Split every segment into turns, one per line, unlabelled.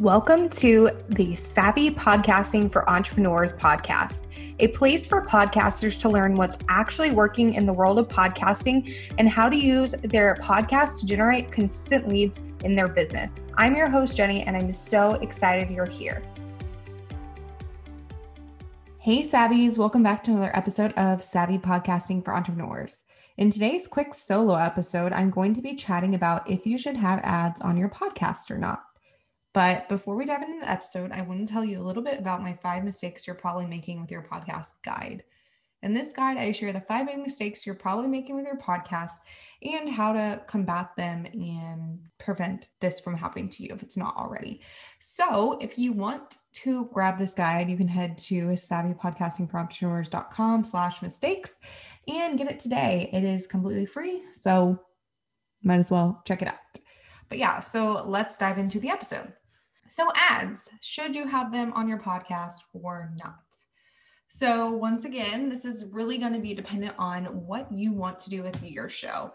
Welcome to the Savvy Podcasting for Entrepreneurs podcast, a place for podcasters to learn what's actually working in the world of podcasting and how to use their podcast to generate consistent leads in their business. I'm your host, Jenny, and I'm so excited you're here. Hey, Savvies, welcome back to another episode of Savvy Podcasting for Entrepreneurs. In today's quick solo episode, I'm going to be chatting about if you should have ads on your podcast or not. But before we dive into the episode, I want to tell you a little bit about my five mistakes you're probably making with your podcast guide. In this guide, I share the five big mistakes you're probably making with your podcast and how to combat them and prevent this from happening to you if it's not already. So, if you want to grab this guide, you can head to savvypodcastingforentrepreneurs.com slash mistakes and get it today. It is completely free, so might as well check it out. But yeah, so let's dive into the episode. So, ads, should you have them on your podcast or not? So, once again, this is really going to be dependent on what you want to do with your show.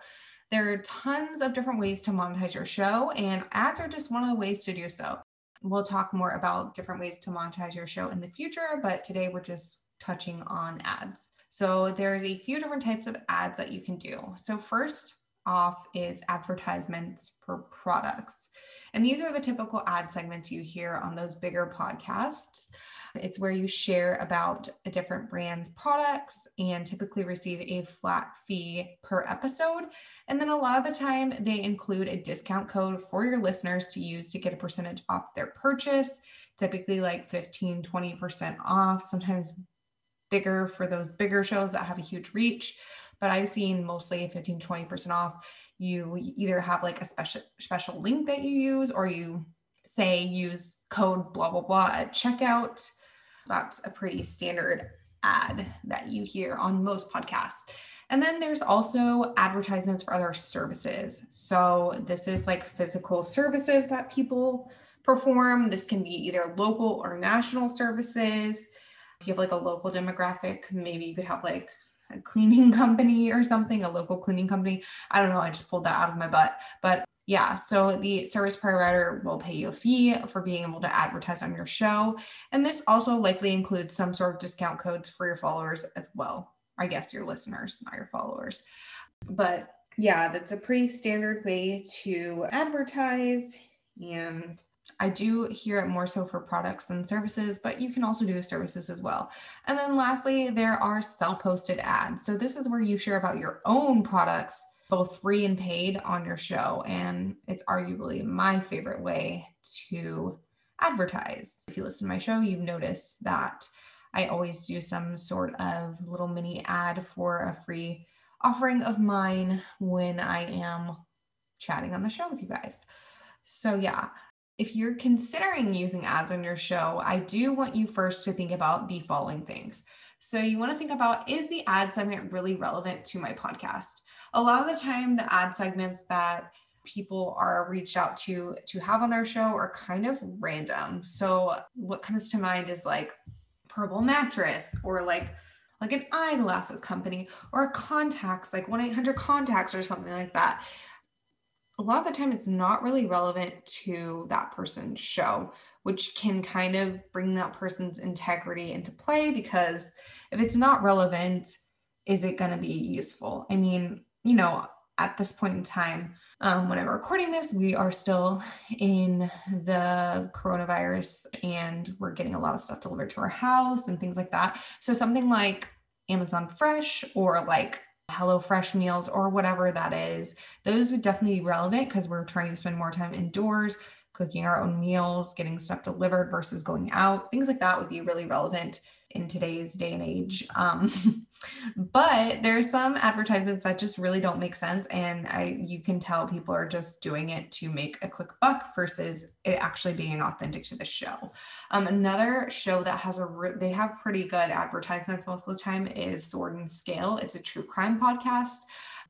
There are tons of different ways to monetize your show, and ads are just one of the ways to do so. We'll talk more about different ways to monetize your show in the future, but today we're just touching on ads. So, there's a few different types of ads that you can do. So, first off is advertisements for products. And these are the typical ad segments you hear on those bigger podcasts. It's where you share about a different brand's products and typically receive a flat fee per episode. And then a lot of the time, they include a discount code for your listeners to use to get a percentage off their purchase, typically like 15, 20% off, sometimes bigger for those bigger shows that have a huge reach. But I've seen mostly 15, 20% off. You either have like a special special link that you use or you say use code blah blah blah at checkout. That's a pretty standard ad that you hear on most podcasts. And then there's also advertisements for other services. So this is like physical services that people perform. This can be either local or national services. If you have like a local demographic maybe you could have like a cleaning company or something, a local cleaning company. I don't know. I just pulled that out of my butt. But yeah, so the service provider will pay you a fee for being able to advertise on your show. And this also likely includes some sort of discount codes for your followers as well. I guess your listeners, not your followers. But yeah, that's a pretty standard way to advertise. And I do hear it more so for products and services, but you can also do services as well. And then lastly, there are self hosted ads. So this is where you share about your own products, both free and paid on your show. And it's arguably my favorite way to advertise. If you listen to my show, you've noticed that I always do some sort of little mini ad for a free offering of mine when I am chatting on the show with you guys. So, yeah, if you're considering using ads on your show, I do want you first to think about the following things. So, you want to think about is the ad segment really relevant to my podcast? A lot of the time, the ad segments that people are reached out to to have on their show are kind of random. So, what comes to mind is like purple mattress or like like an eyeglasses company or contacts like 1-800 contacts or something like that a lot of the time it's not really relevant to that person's show, which can kind of bring that person's integrity into play because if it's not relevant, is it going to be useful? I mean, you know, at this point in time, um, when I'm recording this, we are still in the coronavirus and we're getting a lot of stuff delivered to our house and things like that. So, something like Amazon Fresh or like HelloFresh meals or whatever that is, those would definitely be relevant because we're trying to spend more time indoors, cooking our own meals, getting stuff delivered versus going out. Things like that would be really relevant in today's day and age. Um, but there's some advertisements that just really don't make sense, and I you can tell people are just doing it to make a quick buck versus it actually being authentic to the show. Um, another show that has a re- they have pretty good advertisements most of the time is Sword and Scale. It's a true crime podcast.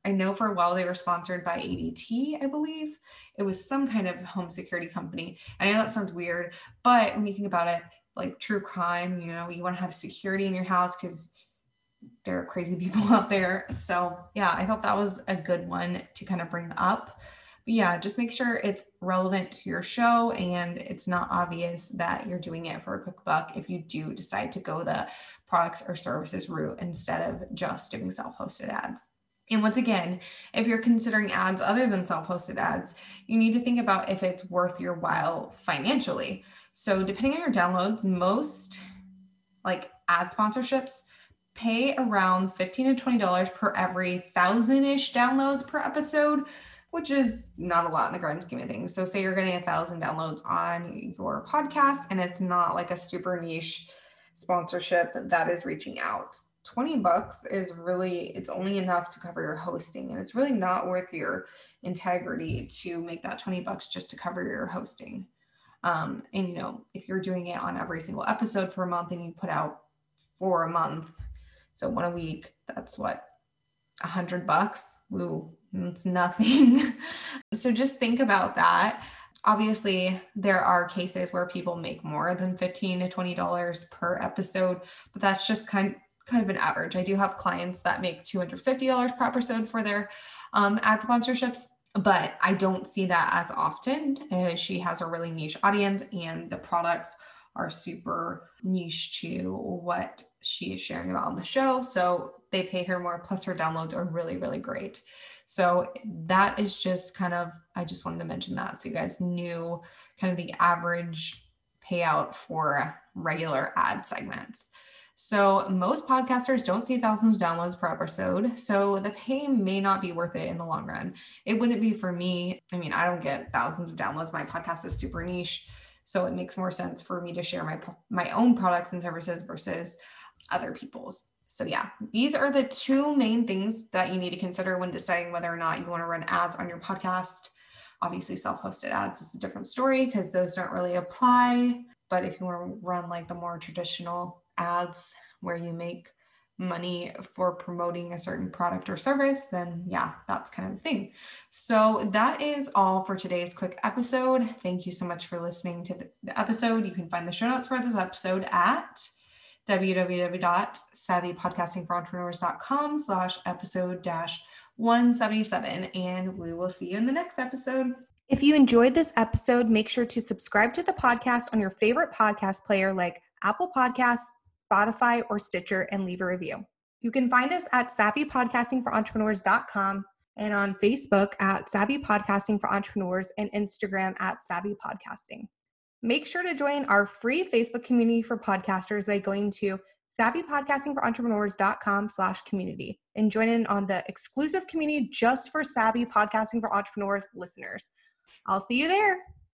I know for a while they were sponsored by ADT, I believe. It was some kind of home security company. I know that sounds weird, but when you think about it, like true crime, you know, you want to have security in your house because there are crazy people out there. So, yeah, I thought that was a good one to kind of bring up yeah, just make sure it's relevant to your show and it's not obvious that you're doing it for a quick buck if you do decide to go the products or services route instead of just doing self hosted ads. And once again, if you're considering ads other than self hosted ads, you need to think about if it's worth your while financially. So, depending on your downloads, most like ad sponsorships pay around 15 to $20 per every thousand ish downloads per episode which is not a lot in the grand scheme of things. So, say you're getting a thousand downloads on your podcast and it's not like a super niche sponsorship that is reaching out. 20 bucks is really, it's only enough to cover your hosting, and it's really not worth your integrity to make that 20 bucks just to cover your hosting. Um, and you know, if you're doing it on every single episode for a month and you put out for a month, so one a week, that's what a hundred bucks. Ooh, it's nothing. so just think about that. Obviously, there are cases where people make more than 15 to 20 dollars per episode, but that's just kind kind of an average. I do have clients that make $250 per episode for their um, ad sponsorships, but I don't see that as often. Uh, she has a really niche audience, and the products are super niche to what she is sharing about on the show. So they pay her more, plus her downloads are really, really great. So that is just kind of, I just wanted to mention that so you guys knew kind of the average payout for regular ad segments. So most podcasters don't see thousands of downloads per episode. So the pay may not be worth it in the long run. It wouldn't be for me. I mean, I don't get thousands of downloads. My podcast is super niche. So it makes more sense for me to share my my own products and services versus other people's. So, yeah, these are the two main things that you need to consider when deciding whether or not you want to run ads on your podcast. Obviously, self hosted ads is a different story because those don't really apply. But if you want to run like the more traditional ads where you make money for promoting a certain product or service, then yeah, that's kind of the thing. So that is all for today's quick episode. Thank you so much for listening to the episode. You can find the show notes for this episode at www.savvypodcastingforentrepreneurs.com slash episode dash 177. And we will see you in the next episode.
If you enjoyed this episode, make sure to subscribe to the podcast on your favorite podcast player like Apple Podcasts, Spotify, or Stitcher and leave a review. You can find us at savvypodcastingforentrepreneurs.com and on Facebook at Savvy Podcasting for Entrepreneurs and Instagram at Savvy Podcasting. Make sure to join our free Facebook community for podcasters by going to savvypodcastingforentrepreneurs.com slash community and join in on the exclusive community just for savvy podcasting for entrepreneurs listeners. I'll see you there.